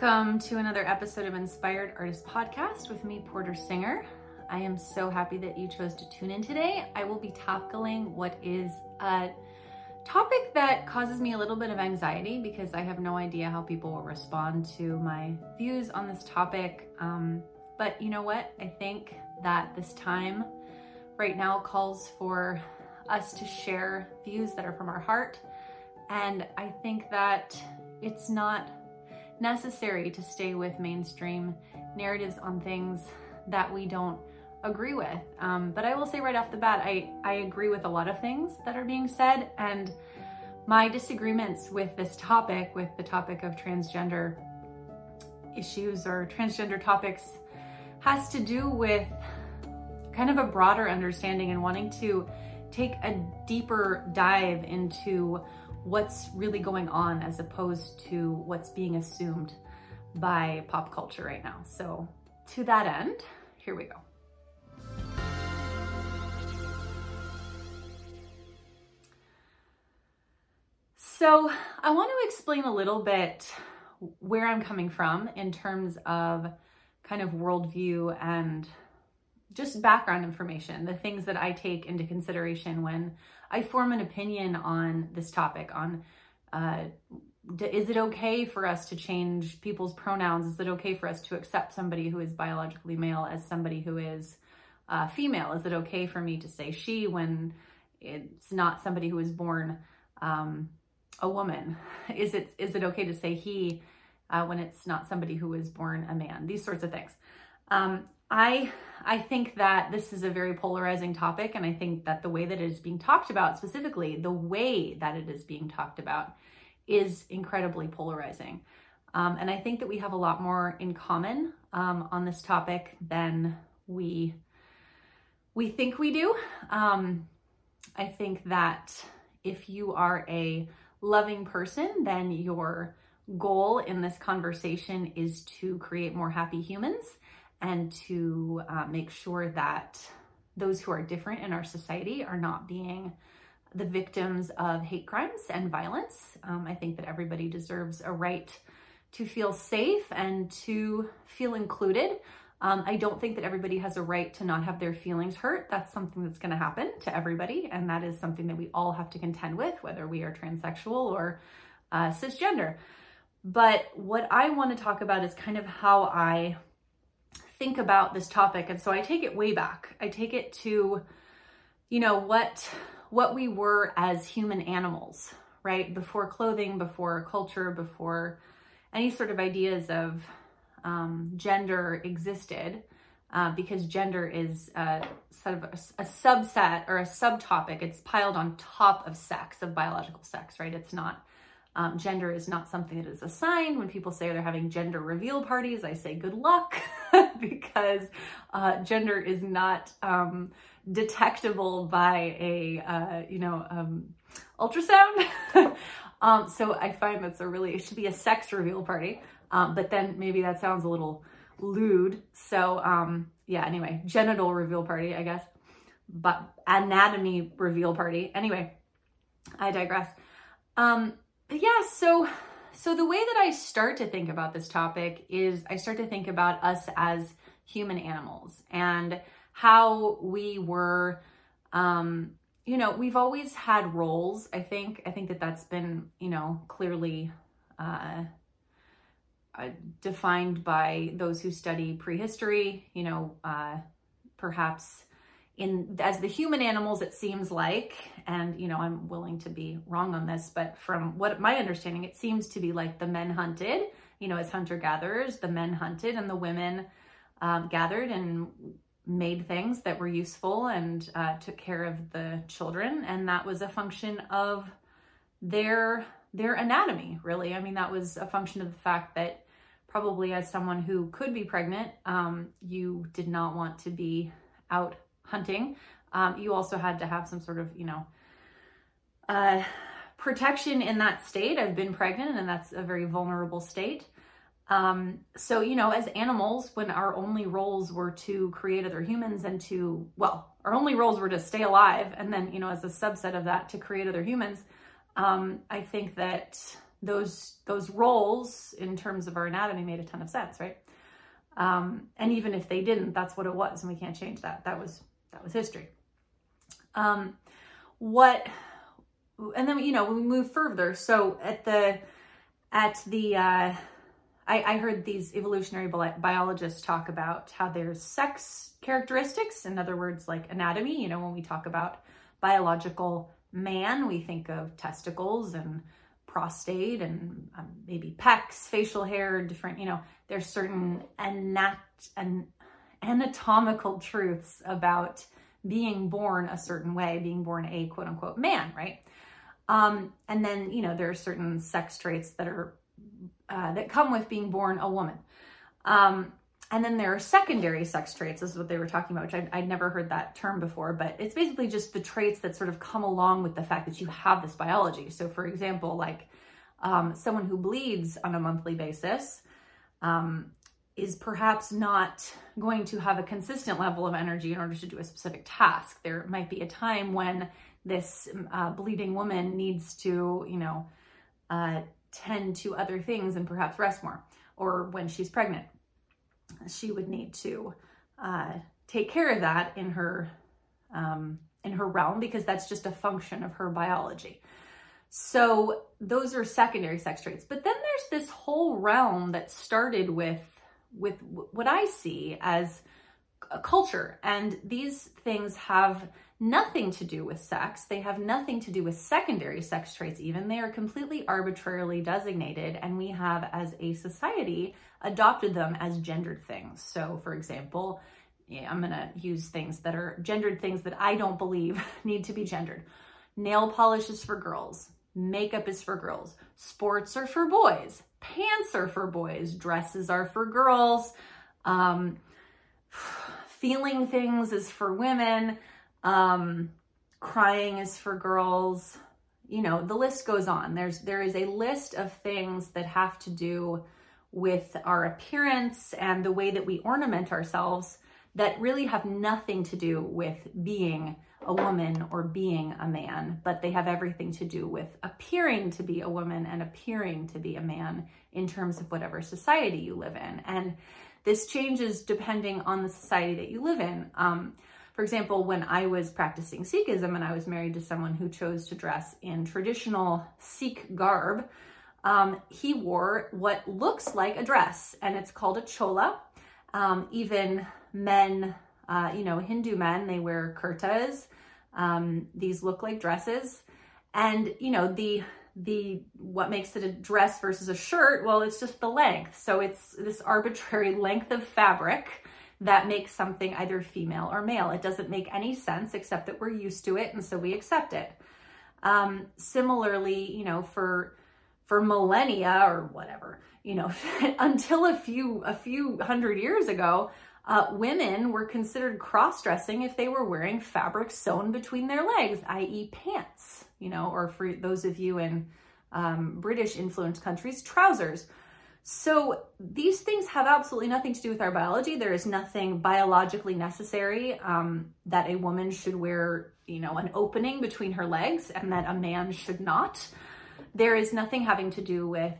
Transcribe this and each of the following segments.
Welcome to another episode of Inspired Artist Podcast with me, Porter Singer. I am so happy that you chose to tune in today. I will be tackling what is a topic that causes me a little bit of anxiety because I have no idea how people will respond to my views on this topic. Um, but you know what? I think that this time right now calls for us to share views that are from our heart. And I think that it's not necessary to stay with mainstream narratives on things that we don't agree with. Um, but I will say right off the bat, I, I agree with a lot of things that are being said. And my disagreements with this topic, with the topic of transgender issues or transgender topics, has to do with kind of a broader understanding and wanting to take a deeper dive into what's really going on as opposed to what's being assumed by pop culture right now. So, to that end, here we go. So, I want to explain a little bit where I'm coming from in terms of kind of worldview and just background information, the things that I take into consideration when I form an opinion on this topic on uh, is it okay for us to change people's pronouns? Is it okay for us to accept somebody who is biologically male as somebody who is uh, female? Is it okay for me to say she when it's not somebody who was born um, a woman? Is it is it okay to say he uh, when it's not somebody who was born a man? These sorts of things. Um, I I think that this is a very polarizing topic, and I think that the way that it is being talked about, specifically the way that it is being talked about, is incredibly polarizing. Um, and I think that we have a lot more in common um, on this topic than we we think we do. Um, I think that if you are a loving person, then your goal in this conversation is to create more happy humans and to uh, make sure that those who are different in our society are not being the victims of hate crimes and violence. Um, I think that everybody deserves a right to feel safe and to feel included. Um, I don't think that everybody has a right to not have their feelings hurt. That's something that's going to happen to everybody, and that is something that we all have to contend with, whether we are transsexual or uh, cisgender. But what I want to talk about is kind of how I think about this topic. And so I take it way back. I take it to, you know, what what we were as human animals, right? Before clothing, before culture, before any sort of ideas of um, gender existed, uh, because gender is a, sort of a, a subset or a subtopic. It's piled on top of sex, of biological sex, right? It's not um, gender is not something that is assigned. When people say they're having gender reveal parties, I say good luck because uh, gender is not um, detectable by a uh, you know um, ultrasound. Um, so I find that's a really it should be a sex reveal party. Um, but then maybe that sounds a little lewd. So um, yeah. Anyway, genital reveal party, I guess, but anatomy reveal party. Anyway, I digress. Um, yeah, so so the way that I start to think about this topic is I start to think about us as human animals and how we were um you know, we've always had roles. I think I think that that's been, you know, clearly uh, uh defined by those who study prehistory, you know, uh perhaps in as the human animals it seems like and you know i'm willing to be wrong on this but from what my understanding it seems to be like the men hunted you know as hunter gatherers the men hunted and the women um, gathered and made things that were useful and uh, took care of the children. And that was a function of their their anatomy really. I mean that was a function of the fact that probably as someone who could be pregnant um, you did not want to be out hunting, um, you also had to have some sort of, you know, uh, protection in that state. I've been pregnant, and that's a very vulnerable state. Um, so, you know, as animals, when our only roles were to create other humans and to, well, our only roles were to stay alive, and then, you know, as a subset of that, to create other humans, um, I think that those those roles in terms of our anatomy made a ton of sense, right? Um, and even if they didn't, that's what it was, and we can't change that. That was that was history. Um, what, and then you know we move further. So at the at the uh, I, I heard these evolutionary bi- biologists talk about how there's sex characteristics, in other words, like anatomy. You know, when we talk about biological man, we think of testicles and prostate and um, maybe pecs, facial hair, different, you know, there's certain anat- an- anatomical truths about being born a certain way, being born a quote unquote man, right? Um, and then, you know, there are certain sex traits that are uh, that come with being born a woman. Um, and then there are secondary sex traits, this is what they were talking about, which I'd, I'd, never heard that term before, but it's basically just the traits that sort of come along with the fact that you have this biology. So, for example, like um, someone who bleeds on a monthly basis um, is perhaps not going to have a consistent level of energy in order to do a specific task. There might be a time when this uh, bleeding woman needs to, you know, uh, tend to other things and perhaps rest more, or when she's pregnant, she would need to uh, take care of that in her um, in her realm because that's just a function of her biology. So those are secondary sex traits. But then there's this whole realm that started with with what I see as a culture, and these things have nothing to do with sex. They have nothing to do with secondary sex traits, even. They are completely arbitrarily designated, and we have, as a society, adopted them as gendered things. So, for example, yeah, I'm going to use things that are gendered things that I don't believe need to be gendered. Nail polish is for girls, makeup is for girls, sports are for boys, pants are for boys, dresses are for girls. Um, feeling things is for women um, crying is for girls. You know, the list goes on. There's there is a list of things that have to do with our appearance and the way that we ornament ourselves that really have nothing to do with being a woman or being a man, but they have everything to do with appearing to be a woman and appearing to be a man in terms of whatever society you live in. And this changes depending on the society that you live in. Um, for example, when I was practicing Sikhism and I was married to someone who chose to dress in traditional Sikh garb, um, he wore what looks like a dress and it's called a chola. Um, even men, uh, you know, Hindu men, they wear kurtas. Um, these look like dresses. And, you know, the the what makes it a dress versus a shirt well it's just the length so it's this arbitrary length of fabric that makes something either female or male. It doesn't make any sense except that we're used to it and so we accept it. Um, similarly, you know, for for millennia or whatever, you know, until a few a few hundred years ago, uh, women were considered cross-dressing if they were wearing fabric sewn between their legs, i.e., pants. You know, or for those of you in um, British influenced countries, trousers. So these things have absolutely nothing to do with our biology. There is nothing biologically necessary um, that a woman should wear, you know, an opening between her legs and that a man should not. There is nothing having to do with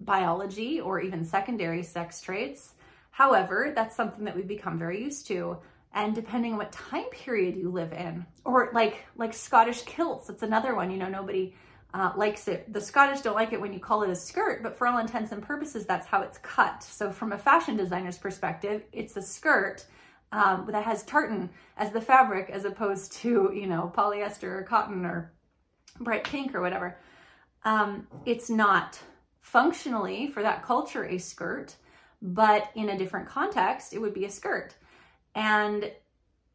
biology or even secondary sex traits. However, that's something that we've become very used to. And depending on what time period you live in, or like like Scottish kilts, it's another one. You know, nobody uh, likes it. The Scottish don't like it when you call it a skirt, but for all intents and purposes, that's how it's cut. So, from a fashion designer's perspective, it's a skirt um, that has tartan as the fabric, as opposed to you know polyester or cotton or bright pink or whatever. Um, it's not functionally for that culture a skirt, but in a different context, it would be a skirt. And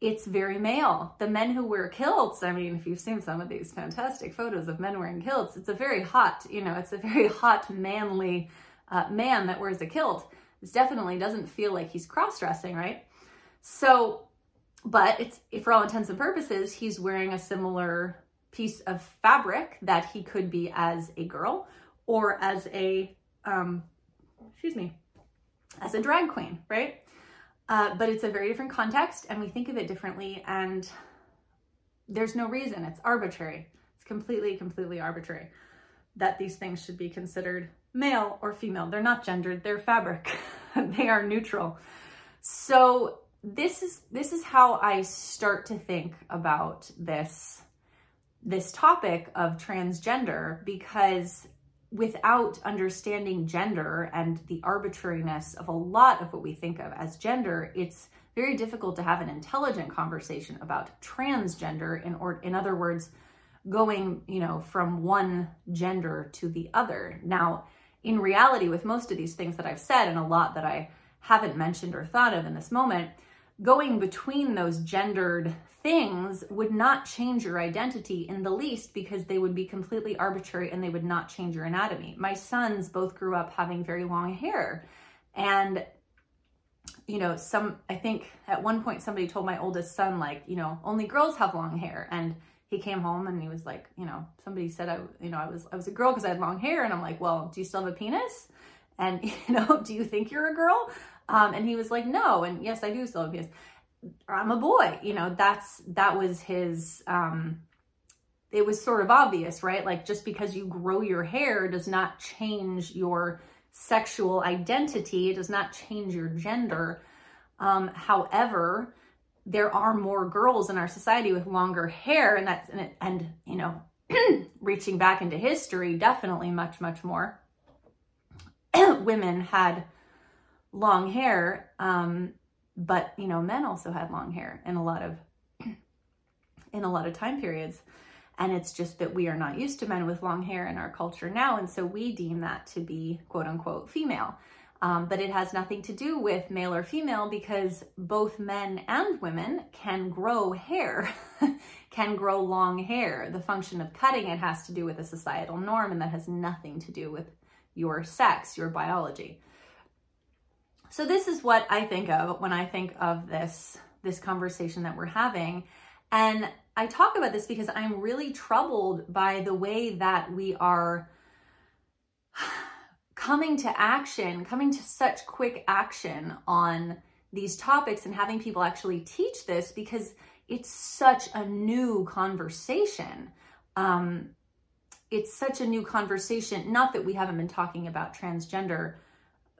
it's very male. The men who wear kilts, I mean, if you've seen some of these fantastic photos of men wearing kilts, it's a very hot, you know, it's a very hot, manly uh, man that wears a kilt. This definitely doesn't feel like he's cross dressing, right? So, but it's for all intents and purposes, he's wearing a similar piece of fabric that he could be as a girl or as a, um, excuse me, as a drag queen, right? Uh, but it's a very different context and we think of it differently and there's no reason. It's arbitrary. It's completely, completely arbitrary. that these things should be considered male or female. They're not gendered, they're fabric. they are neutral. So this is this is how I start to think about this this topic of transgender because without understanding gender and the arbitrariness of a lot of what we think of as gender, it's very difficult to have an intelligent conversation about transgender in or in other words going, you know, from one gender to the other. Now, in reality with most of these things that I've said and a lot that I haven't mentioned or thought of in this moment, going between those gendered things would not change your identity in the least because they would be completely arbitrary and they would not change your anatomy. My sons both grew up having very long hair. And, you know, some, I think at one point somebody told my oldest son, like, you know, only girls have long hair. And he came home and he was like, you know, somebody said I, you know, I was, I was a girl because I had long hair. And I'm like, well, do you still have a penis? And, you know, do you think you're a girl? Um, and he was like, no. And yes, I do still have a penis. I'm a boy. You know, that's, that was his, um, it was sort of obvious, right? Like just because you grow your hair does not change your sexual identity. It does not change your gender. Um, however, there are more girls in our society with longer hair and that's and, and you know reaching back into history definitely much much more women had long hair um, but you know men also had long hair in a lot of in a lot of time periods and it's just that we are not used to men with long hair in our culture now and so we deem that to be quote unquote female um, but it has nothing to do with male or female because both men and women can grow hair, can grow long hair. The function of cutting it has to do with a societal norm, and that has nothing to do with your sex, your biology. So this is what I think of when I think of this this conversation that we're having. And I talk about this because I'm really troubled by the way that we are coming to action, coming to such quick action on these topics and having people actually teach this because it's such a new conversation. Um, it's such a new conversation. Not that we haven't been talking about transgender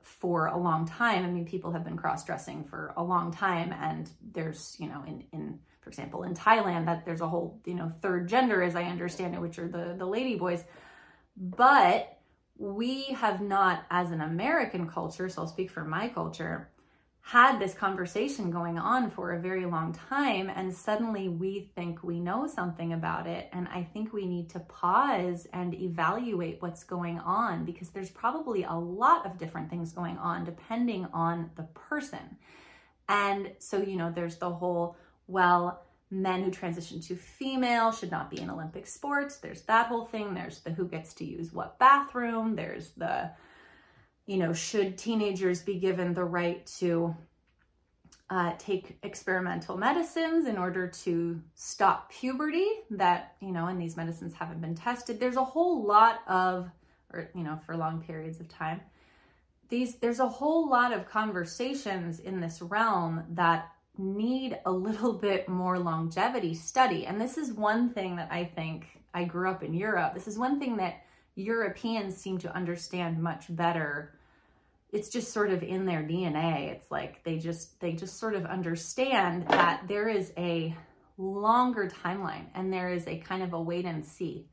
for a long time. I mean, people have been cross dressing for a long time, and there's, you know, in, in for example, in Thailand, that there's a whole, you know, third gender, as I understand it, which are the the lady boys. But we have not, as an American culture, so I'll speak for my culture, had this conversation going on for a very long time. And suddenly we think we know something about it. And I think we need to pause and evaluate what's going on because there's probably a lot of different things going on depending on the person. And so, you know, there's the whole, well, men who transition to female should not be in Olympic sports. There's that whole thing. There's the who gets to use what bathroom. There's the, you know, should teenagers be given the right to uh, take experimental medicines in order to stop puberty that, you know, and these medicines haven't been tested. There's a whole lot of, or, you know, for long periods of time. These, there's a whole lot of conversations in this realm that need a little bit more longevity study. And this is one thing that I think I grew up in Europe. This is one thing that Europeans seem to understand much better. It's just sort of in their DNA. It's like they just they just sort of understand that there is a longer timeline and there is a kind of a wait and see.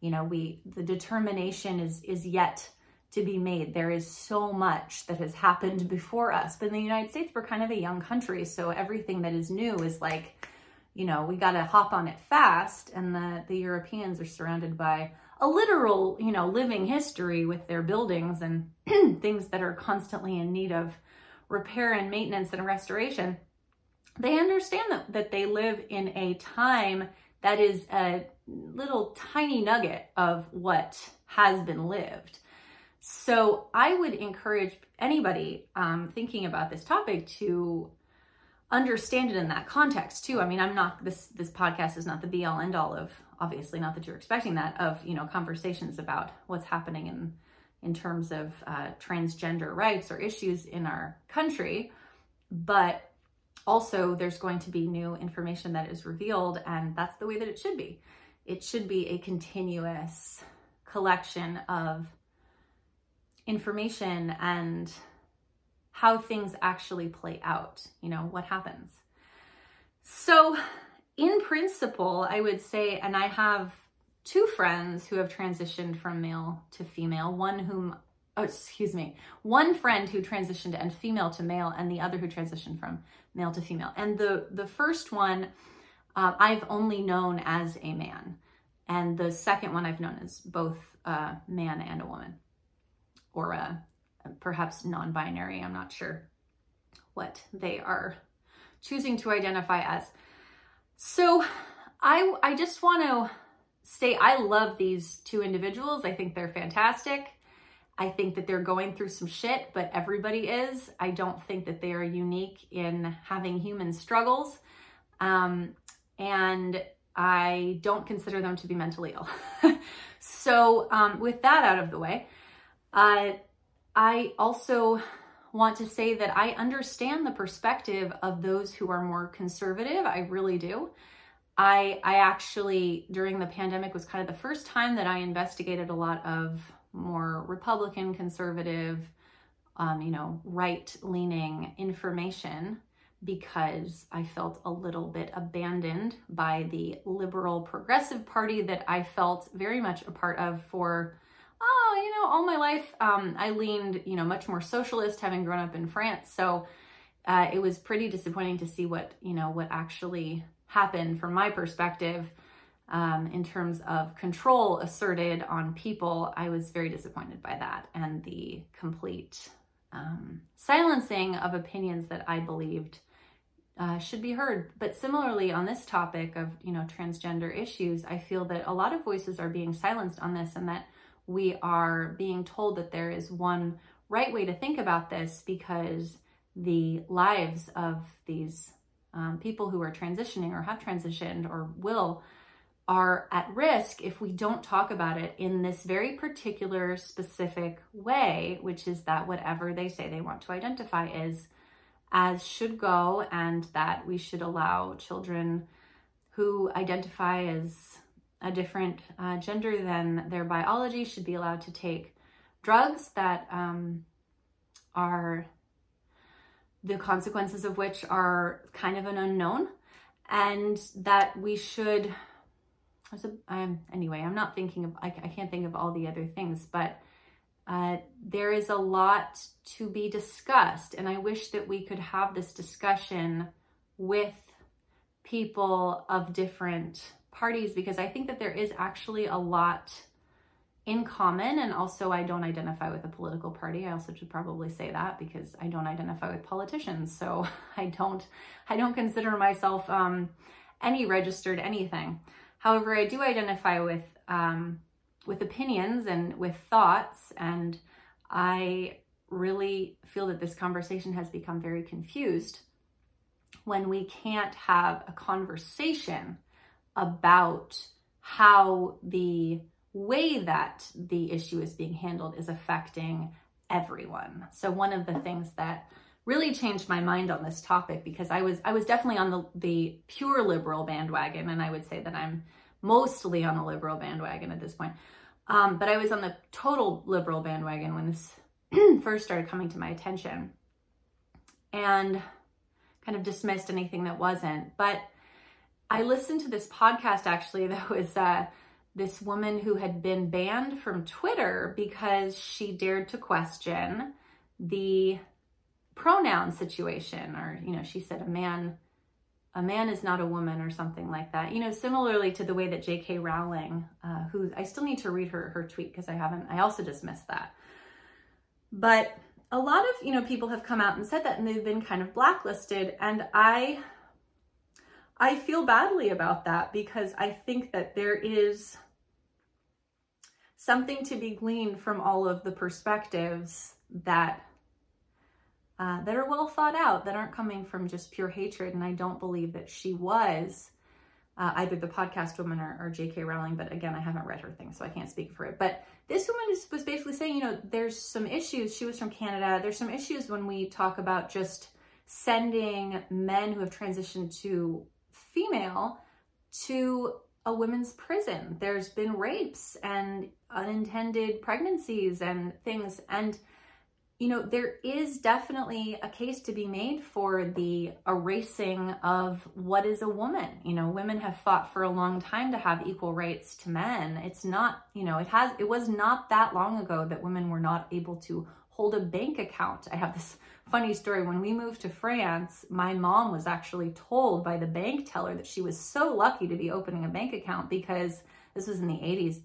You know, we the determination is is yet to be made. There is so much that has happened before us. But in the United States, we're kind of a young country. So everything that is new is like, you know, we got to hop on it fast. And the, the Europeans are surrounded by a literal, you know, living history with their buildings and things that are constantly in need of repair and maintenance and restoration. They understand that, that they live in a time that is a little tiny nugget of what has been lived. So I would encourage anybody um, thinking about this topic to understand it in that context too. I mean, I'm not this this podcast is not the be all end all of obviously not that you're expecting that of you know conversations about what's happening in in terms of uh, transgender rights or issues in our country, but also there's going to be new information that is revealed, and that's the way that it should be. It should be a continuous collection of information and how things actually play out, you know, what happens. So, in principle, I would say, and I have two friends who have transitioned from male to female, one whom oh, excuse me, one friend who transitioned and female to male, and the other who transitioned from male to female. And the the first one uh, I've only known as a man, and the second one I've known as both a man and a woman, or a, perhaps non-binary. I'm not sure what they are choosing to identify as. So I I just want to say I love these two individuals. I think they're fantastic. I think that they're going through some shit, but everybody is. I don't think that they are unique in having human struggles. Um, and I don't consider them to be mentally ill. so, um, with that out of the way, uh, I also want to say that I understand the perspective of those who are more conservative. I really do. I I actually during the pandemic was kind of the first time that I investigated a lot of more Republican, conservative, um, you know, right leaning information because I felt a little bit abandoned by the liberal progressive party that I felt very much a part of for, oh, you know, all my life. Um, I leaned, you know, much more socialist having grown up in France. So uh, it was pretty disappointing to see what, you know, what actually happened from my perspective um, in terms of control asserted on people, I was very disappointed by that and the complete um, silencing of opinions that I believed uh, should be heard. But similarly, on this topic of you know transgender issues, I feel that a lot of voices are being silenced on this, and that we are being told that there is one right way to think about this because the lives of these um, people who are transitioning or have transitioned or will are at risk if we don't talk about it in this very particular specific way, which is that whatever they say they want to identify is as should go, and that we should allow children who identify as a different uh, gender than their biology should be allowed to take drugs that um, are the consequences of which are kind of an unknown, and that we should a, um, anyway, I'm not thinking of, I, I, can't think of all the other things, but uh, there is a lot to be discussed. And I wish that we could have this discussion with people of different parties because I think that there is actually a lot in common. And also, I don't identify with a political party. I also should probably say that because I don't identify with politicians. So I don't, I don't consider myself um, any registered anything. However, I do identify with um, with opinions and with thoughts, and I really feel that this conversation has become very confused when we can't have a conversation about how the way that the issue is being handled is affecting everyone. So one of the things that really changed my mind on this topic because I was I was definitely on the the pure liberal bandwagon, and I would say that I'm mostly on the liberal bandwagon at this point. Um, but I was on the total liberal bandwagon when this first started coming to my attention, and kind of dismissed anything that wasn't. But I listened to this podcast actually that was uh, this woman who had been banned from Twitter because she dared to question the pronoun situation or you know she said a man a man is not a woman or something like that. You know similarly to the way that jk rowling uh, who i still need to read her her tweet because i haven't i also just missed that. But a lot of you know people have come out and said that and they've been kind of blacklisted and i i feel badly about that because i think that there is something to be gleaned from all of the perspectives that uh, that are well thought out, that aren't coming from just pure hatred. And I don't believe that she was uh, either the podcast woman or, or J.K. Rowling. But again, I haven't read her thing, so I can't speak for it. But this woman is, was basically saying, you know, there's some issues. She was from Canada. There's some issues when we talk about just sending men who have transitioned to female to a women's prison. There's been rapes and unintended pregnancies and things. And, you know, there is definitely a case to be made for the erasing of what is a woman. You know, women have fought for a long time to have equal rights to men. It's not, you know, it has, it was not that long ago that women were not able to hold a bank account. I have this funny story. When we moved to France, my mom was actually told by the bank teller that she was so lucky to be opening a bank account because this was in the 80s.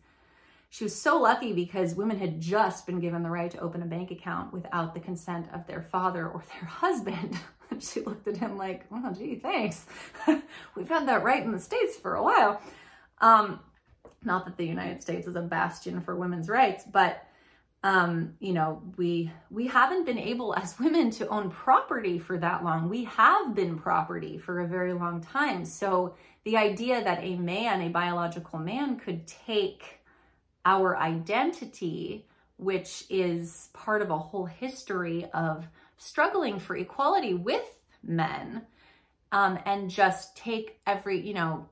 She was so lucky because women had just been given the right to open a bank account without the consent of their father or their husband. she looked at him like, oh, gee, thanks. We've had that right in the States for a while. Um, not that the United States is a bastion for women's rights, but um, you know, we we haven't been able as women to own property for that long. We have been property for a very long time. So the idea that a man, a biological man, could take our identity, which is part of a whole history of struggling for equality with men, um, and just take every, you know,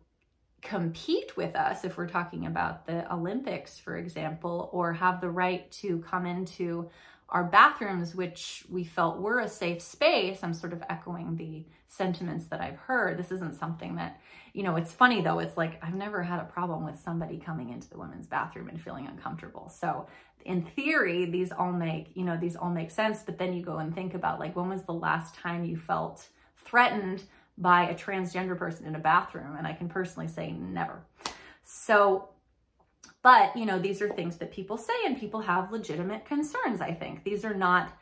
compete with us if we're talking about the Olympics, for example, or have the right to come into our bathrooms, which we felt were a safe space. I'm sort of echoing the sentiments that I've heard. This isn't something that, you know, it's funny though. It's like I've never had a problem with somebody coming into the women's bathroom and feeling uncomfortable. So, in theory, these all make, you know, these all make sense. But then you go and think about like, when was the last time you felt threatened by a transgender person in a bathroom. And I can personally say never. So, but you know, these are things that people say and people have legitimate concerns, I think. These are not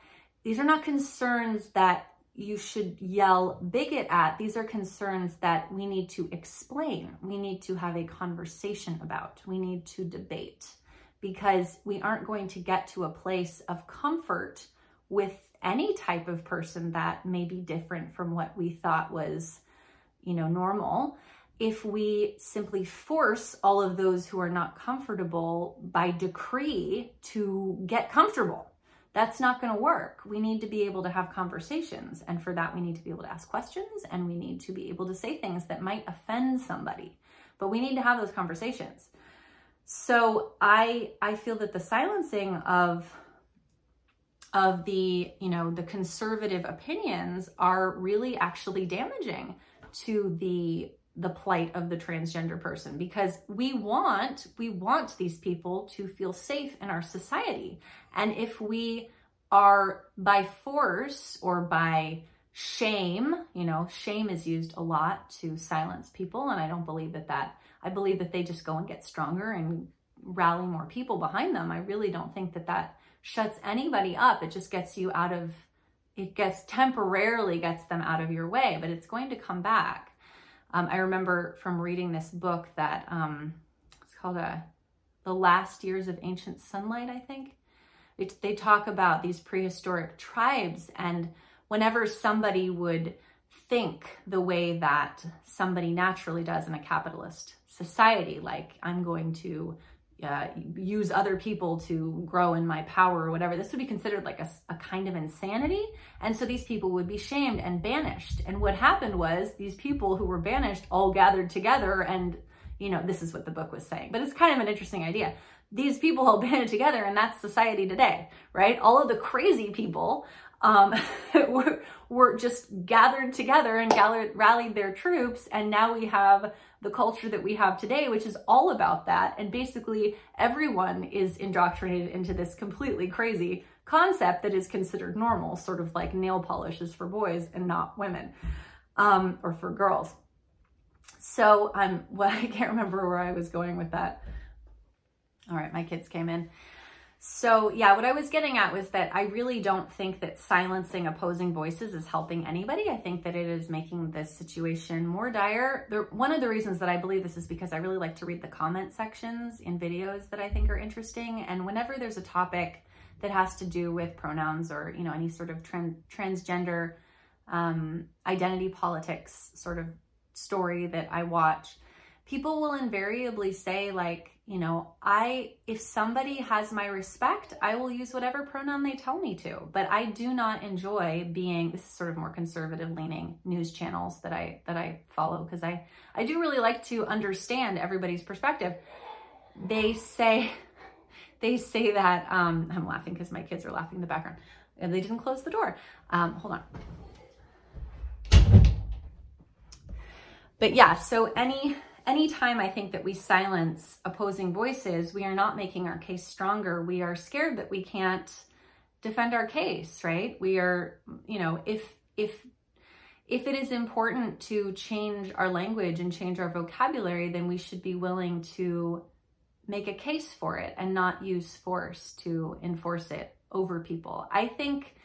these are not concerns that you should yell bigot at. These are concerns that we need to explain. We need to have a conversation about. We need to debate because we aren't going to get to a place of comfort with any type of person that may be different from what we thought was, you know, normal. If we simply force all of those who are not comfortable by decree to get comfortable, that's not going to work. We need to be able to have conversations. And for that, we need to be able to ask questions and we need to be able to say things that might offend somebody. But we need to have those conversations. So I I feel that the silencing of of the, you know, the conservative opinions are really actually damaging to the the plight of the transgender person because we want we want these people to feel safe in our society. And if we are by force or by shame you know shame is used a lot to silence people. And i don't believe that that i believe that they just go and get stronger and rally more people behind them. I really don't think that that shuts anybody up. It just gets you out of, it gets temporarily gets them out of your way, but it's going to come back. Um, I remember from reading this book that um, it's called a, uh, The Last Years of Ancient Sunlight, I think. It, they talk about these prehistoric tribes, and whenever somebody would think the way that somebody naturally does in a capitalist society, like I'm going to uh, use other people to grow in my power or whatever. This would be considered like a, a kind of insanity. And so these people would be shamed and banished. And what happened was these people who were banished all gathered together and, you know, this is what the book was saying. But it's kind of an interesting idea. These people all banded together, and that's society today, right? All of the crazy people um, were, were just gathered together and gathered, rallied their troops. And now we have the culture that we have today, which is all about that. And basically, everyone is indoctrinated into this completely crazy concept that is considered normal, sort of like nail polish is for boys and not women um, or for girls. So um, well, I can't remember where I was going with that. All right, my kids came in. So, yeah, what I was getting at was that I really don't think that silencing opposing voices is helping anybody. I think that it is making this situation more dire. The, one of the reasons that I believe this is because I really like to read the comment sections in videos that I think are interesting. And whenever there's a topic that has to do with pronouns or, you know, any sort of trans- transgender um, identity politics sort of story that I watch, people will invariably say like you know i if somebody has my respect i will use whatever pronoun they tell me to. But i do not enjoy being this is sort of more conservative leaning news channels that i that i follow because i i do really like to understand everybody's perspective. They say they say that um i'm laughing because my kids are laughing in the background. And they didn't close the door. Um hold on. But yeah so any anytime I think that we silence opposing voices, we are not making our case stronger. We are scared that we can't defend our case, right? We are, you know, if if if it is important to change our language and change our vocabulary, then we should be willing to make a case for it and not use force to enforce it over people. I think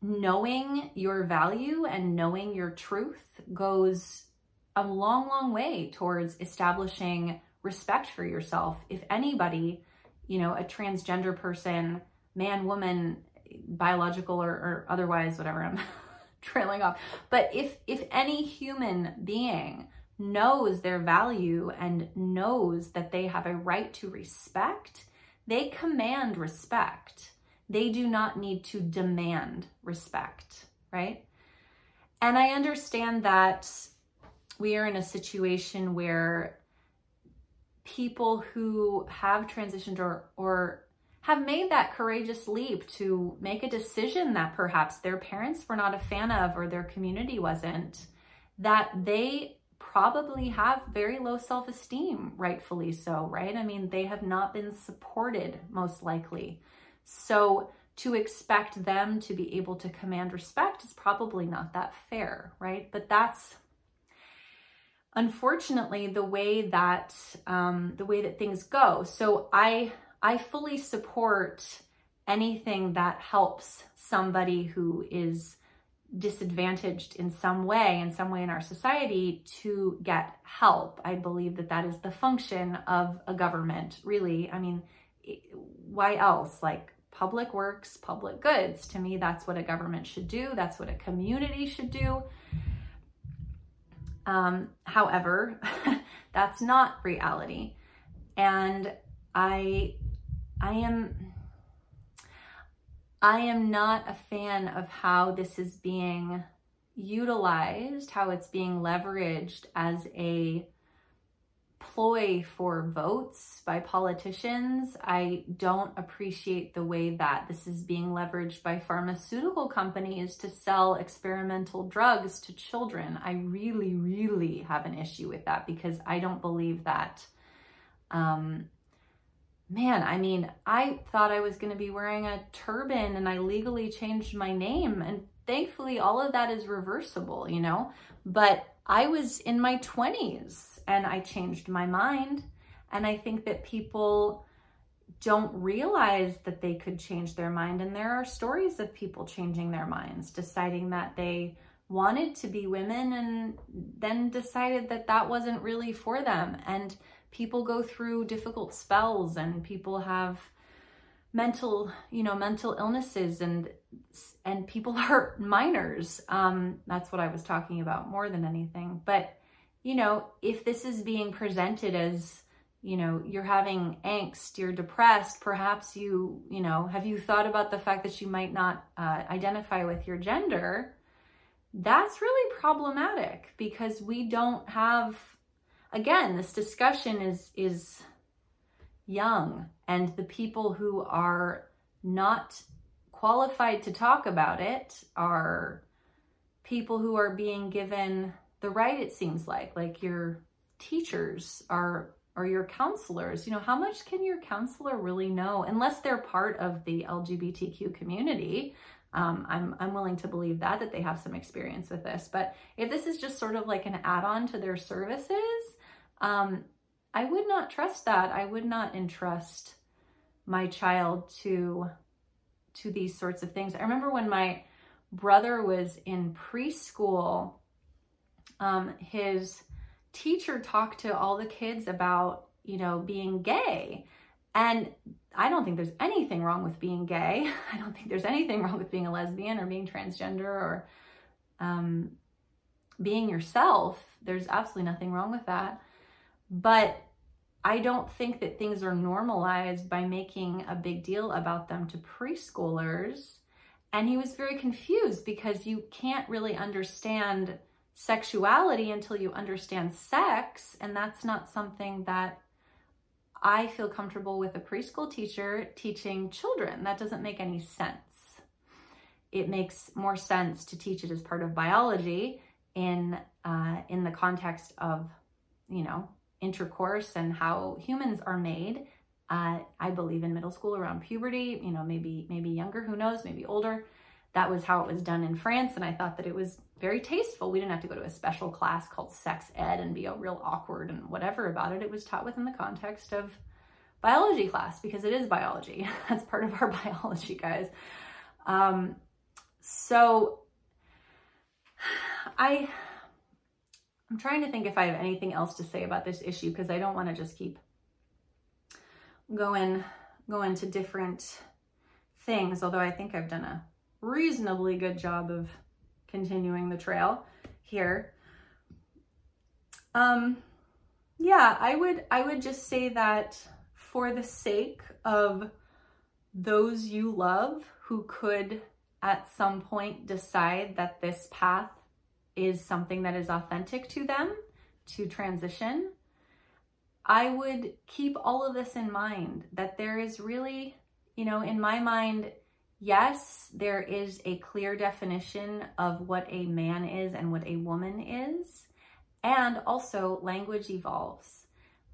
knowing your value and knowing your truth goes a long, long way towards establishing respect for yourself. If anybody, you know, a transgender person, man, woman, biological or, or otherwise, whatever, I'm trailing off. But if if any human being knows their value and knows that they have a right to respect, they command respect. They do not need to demand respect, right? And I understand that we are in a situation where people who have transitioned or, or have made that courageous leap to make a decision that perhaps their parents were not a fan of or their community wasn't, that they probably have very low self esteem, rightfully so, right? I mean, they have not been supported, most likely. So, to expect them to be able to command respect is probably not that fair, right? But that's unfortunately the way that um, the way that things go. So I I fully support anything that helps somebody who is disadvantaged in some way in some way in our society to get help. I believe that that is the function of a government really. I mean why else? Like public works public goods. To me that's what a government should do. That's what a community should do um, however, that's not reality. And I, I am, I am not a fan of how this is being utilized, how it's being leveraged as a ploy for votes by politicians. I don't appreciate the way that this is being leveraged by pharmaceutical companies to sell experimental drugs to children. I really, really have an issue with that because I don't believe that. Um, man, I mean, I thought I was going to be wearing a turban and I legally changed my name. And thankfully, all of that is reversible, you know? But I was in my 20s and I changed my mind. And I think that people don't realize that they could change their mind. And there are stories of people changing their minds, deciding that they wanted to be women and then decided that that wasn't really for them. And people go through difficult spells and people have mental you know mental illnesses and and people are minors. Um that's what i was talking about more than anything. But you know if this is being presented as you know you're having angst you're depressed perhaps you you know have you thought about the fact that you might not uh, identify with your gender? That's really problematic because we don't have again this discussion is is young and the people who are not qualified to talk about it are people who are being given the right it seems like like your teachers are or your counselors. You know how much can your counselor really know unless they're part of the lgbtq community? Um, I'm, I'm willing to believe that that they have some experience with this. But if this is just sort of like an add-on to their services um, I would not trust that. I would not entrust my child to to these sorts of things. I remember when my brother was in preschool, um, his teacher talked to all the kids about, you know, being gay. And I don't think there's anything wrong with being gay. I don't think there's anything wrong with being a lesbian or being transgender or um, being yourself. There's absolutely nothing wrong with that. But I don't think that things are normalized by making a big deal about them to preschoolers. And he was very confused because you can't really understand sexuality until you understand sex. And that's not something that I feel comfortable with a preschool teacher teaching children. That doesn't make any sense. It makes more sense to teach it as part of biology in uh, in the context of, you know, intercourse and how humans are made. Uh, I believe in middle school around puberty, you know, maybe maybe younger, who knows, maybe older. That was how it was done in France, and I thought that it was very tasteful. We didn't have to go to a special class called sex ed and be real awkward and whatever about it. It was taught within the context of biology class because it is biology. That's part of our biology, guys. Um, so I I'm trying to think if I have anything else to say about this issue because I don't want to just keep going going to different things, although I think I've done a reasonably good job of continuing the trail here. Um yeah, I would I would just say that for the sake of those you love who could at some point decide that this path is something that is authentic to them to transition, I would keep all of this in mind that there is really, you know, in my mind, yes, there is a clear definition of what a man is and what a woman is. And also, language evolves.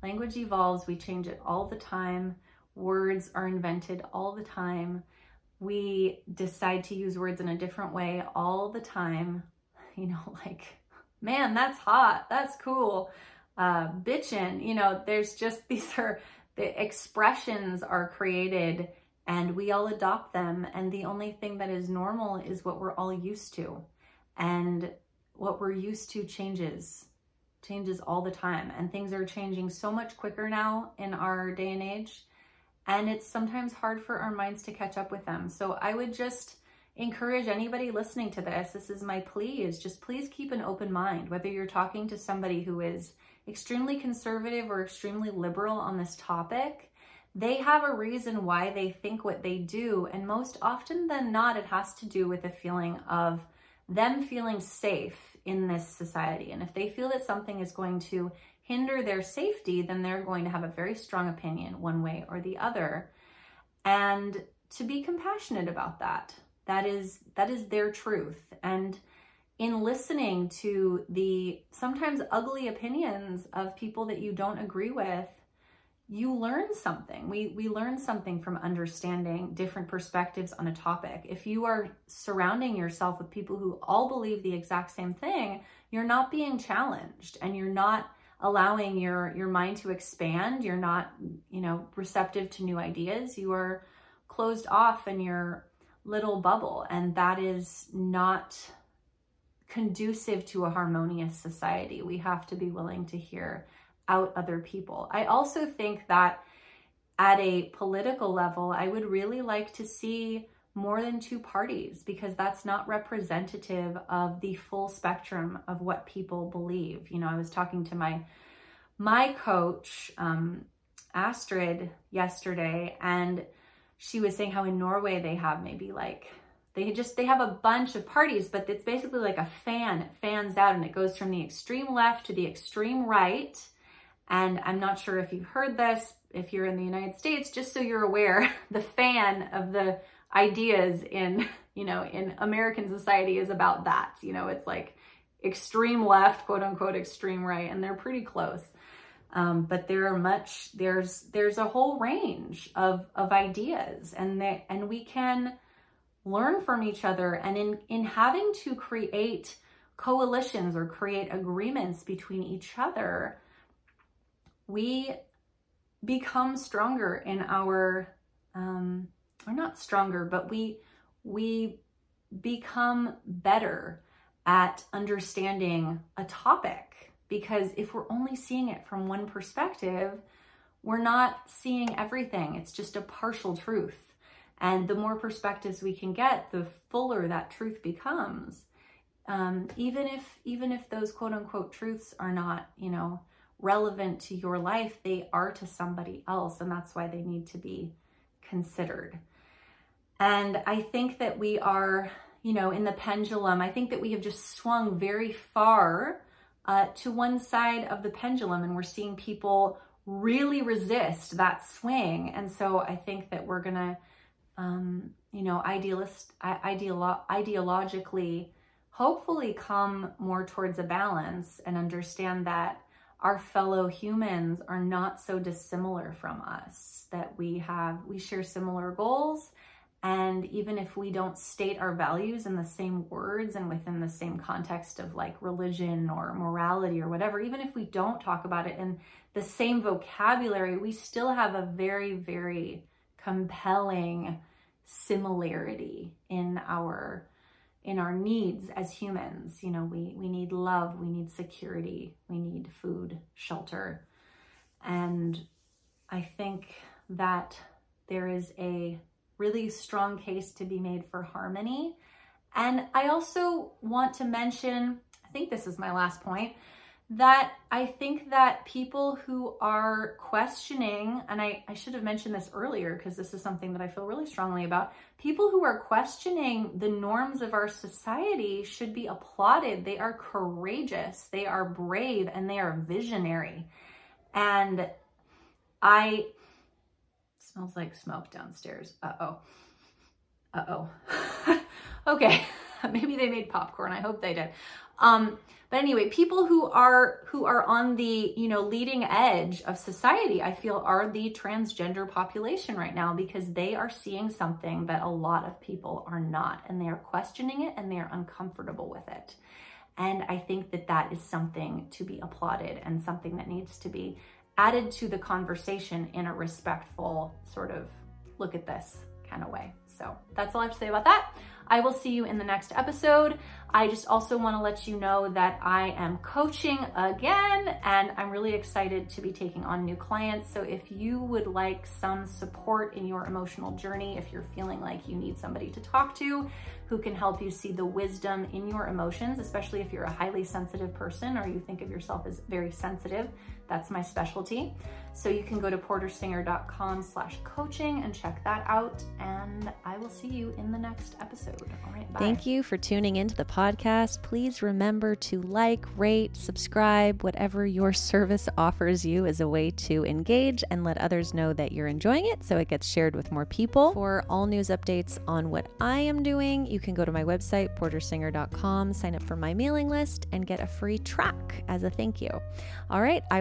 Language evolves, we change it all the time. Words are invented all the time. We decide to use words in a different way all the time. You know, like, man, that's hot. That's cool. Uh, bitchin', you know, there's just these are the expressions are created and we all adopt them. And the only thing that is normal is what we're all used to. And what we're used to changes, changes all the time. And things are changing so much quicker now in our day and age. And it's sometimes hard for our minds to catch up with them. So I would just encourage anybody listening to this, this is my plea, is just please keep an open mind, whether you're talking to somebody who is extremely conservative or extremely liberal on this topic they have a reason why they think what they do. And most often than not, it has to do with a feeling of them feeling safe in this society. And if they feel that something is going to hinder their safety, then they're going to have a very strong opinion one way or the other. And to be compassionate about that. That is that is their truth. And in listening to the sometimes ugly opinions of people that you don't agree with, you learn something. We we learn something from understanding different perspectives on a topic. If you are surrounding yourself with people who all believe the exact same thing, you're not being challenged and you're not allowing your your mind to expand. You're not, you know, receptive to new ideas. You are closed off in your little bubble and that is not conducive to a harmonious society. We have to be willing to hear out other people. I also think that at a political level, I would really like to see more than two parties because that's not representative of the full spectrum of what people believe. You know, I was talking to my my coach um, Astrid yesterday, and she was saying how in Norway they have maybe like they just they have a bunch of parties, but it's basically like a fan. It fans out and it goes from the extreme left to the extreme right and I'm not sure if you've heard this, if you're in the United States, just so you're aware, the fan of the ideas in, you know, in American society is about that. You know, it's like extreme left, quote unquote, extreme right, and they're pretty close. Um, but there are much there's there's a whole range of of ideas, and that and we can learn from each other. And in in having to create coalitions or create agreements between each other, we become stronger in our um or not stronger but we we become better at understanding a topic because if we're only seeing it from one perspective we're not seeing everything it's just a partial truth and the more perspectives we can get the fuller that truth becomes um, even if even if those quote unquote truths are not you know relevant to your life, they are to somebody else. And that's why they need to be considered. And I think that we are, you know, in the pendulum, I think that we have just swung very far uh, to one side of the pendulum and we're seeing people really resist that swing. And so I think that we're to, um, you know, idealist, ideolo- ideologically, hopefully come more towards a balance and understand that our fellow humans are not so dissimilar from us, that we have, we share similar goals. And even if we don't state our values in the same words and within the same context of like religion or morality or whatever, even if we don't talk about it in the same vocabulary, we still have a very, very compelling similarity in our in our needs as humans. You know, we, we need love, we need security, we need food, shelter. And I think that there is a really strong case to be made for harmony. And I also want to mention, I think this is my last point, that I think that people who are questioning, and I, I should have mentioned this earlier because this is something that I feel really strongly about, people who are questioning the norms of our society should be applauded. They are courageous, they are brave, and they are visionary. And I, smells like smoke downstairs. Uh oh. Uh oh. okay. Maybe they made popcorn. I hope they did. Um, but anyway, people who are who are on the, you know, leading edge of society, I feel are the transgender population right now because they are seeing something that a lot of people are not and they are questioning it and they are uncomfortable with it. And I think that that is something to be applauded and something that needs to be added to the conversation in a respectful sort of look at this kind of way. So that's all I have to say about that. I will see you in the next episode. I just also want to let you know that I am coaching again and I'm really excited to be taking on new clients. So if you would like some support in your emotional journey, if you're feeling like you need somebody to talk to who can help you see the wisdom in your emotions, especially if you're a highly sensitive person or you think of yourself as very sensitive, that's my specialty. So you can go to portersinger.com slash coaching and check that out. And I will see you in the next episode. All right. Bye. Thank you for tuning into the podcast. Please remember to like, rate, subscribe, whatever your service offers you as a way to engage and let others know that you're enjoying it so it gets shared with more people. For all news updates on what I am doing, you can go to my website, portersinger.com, sign up for my mailing list, and get a free track as a thank you. All right. I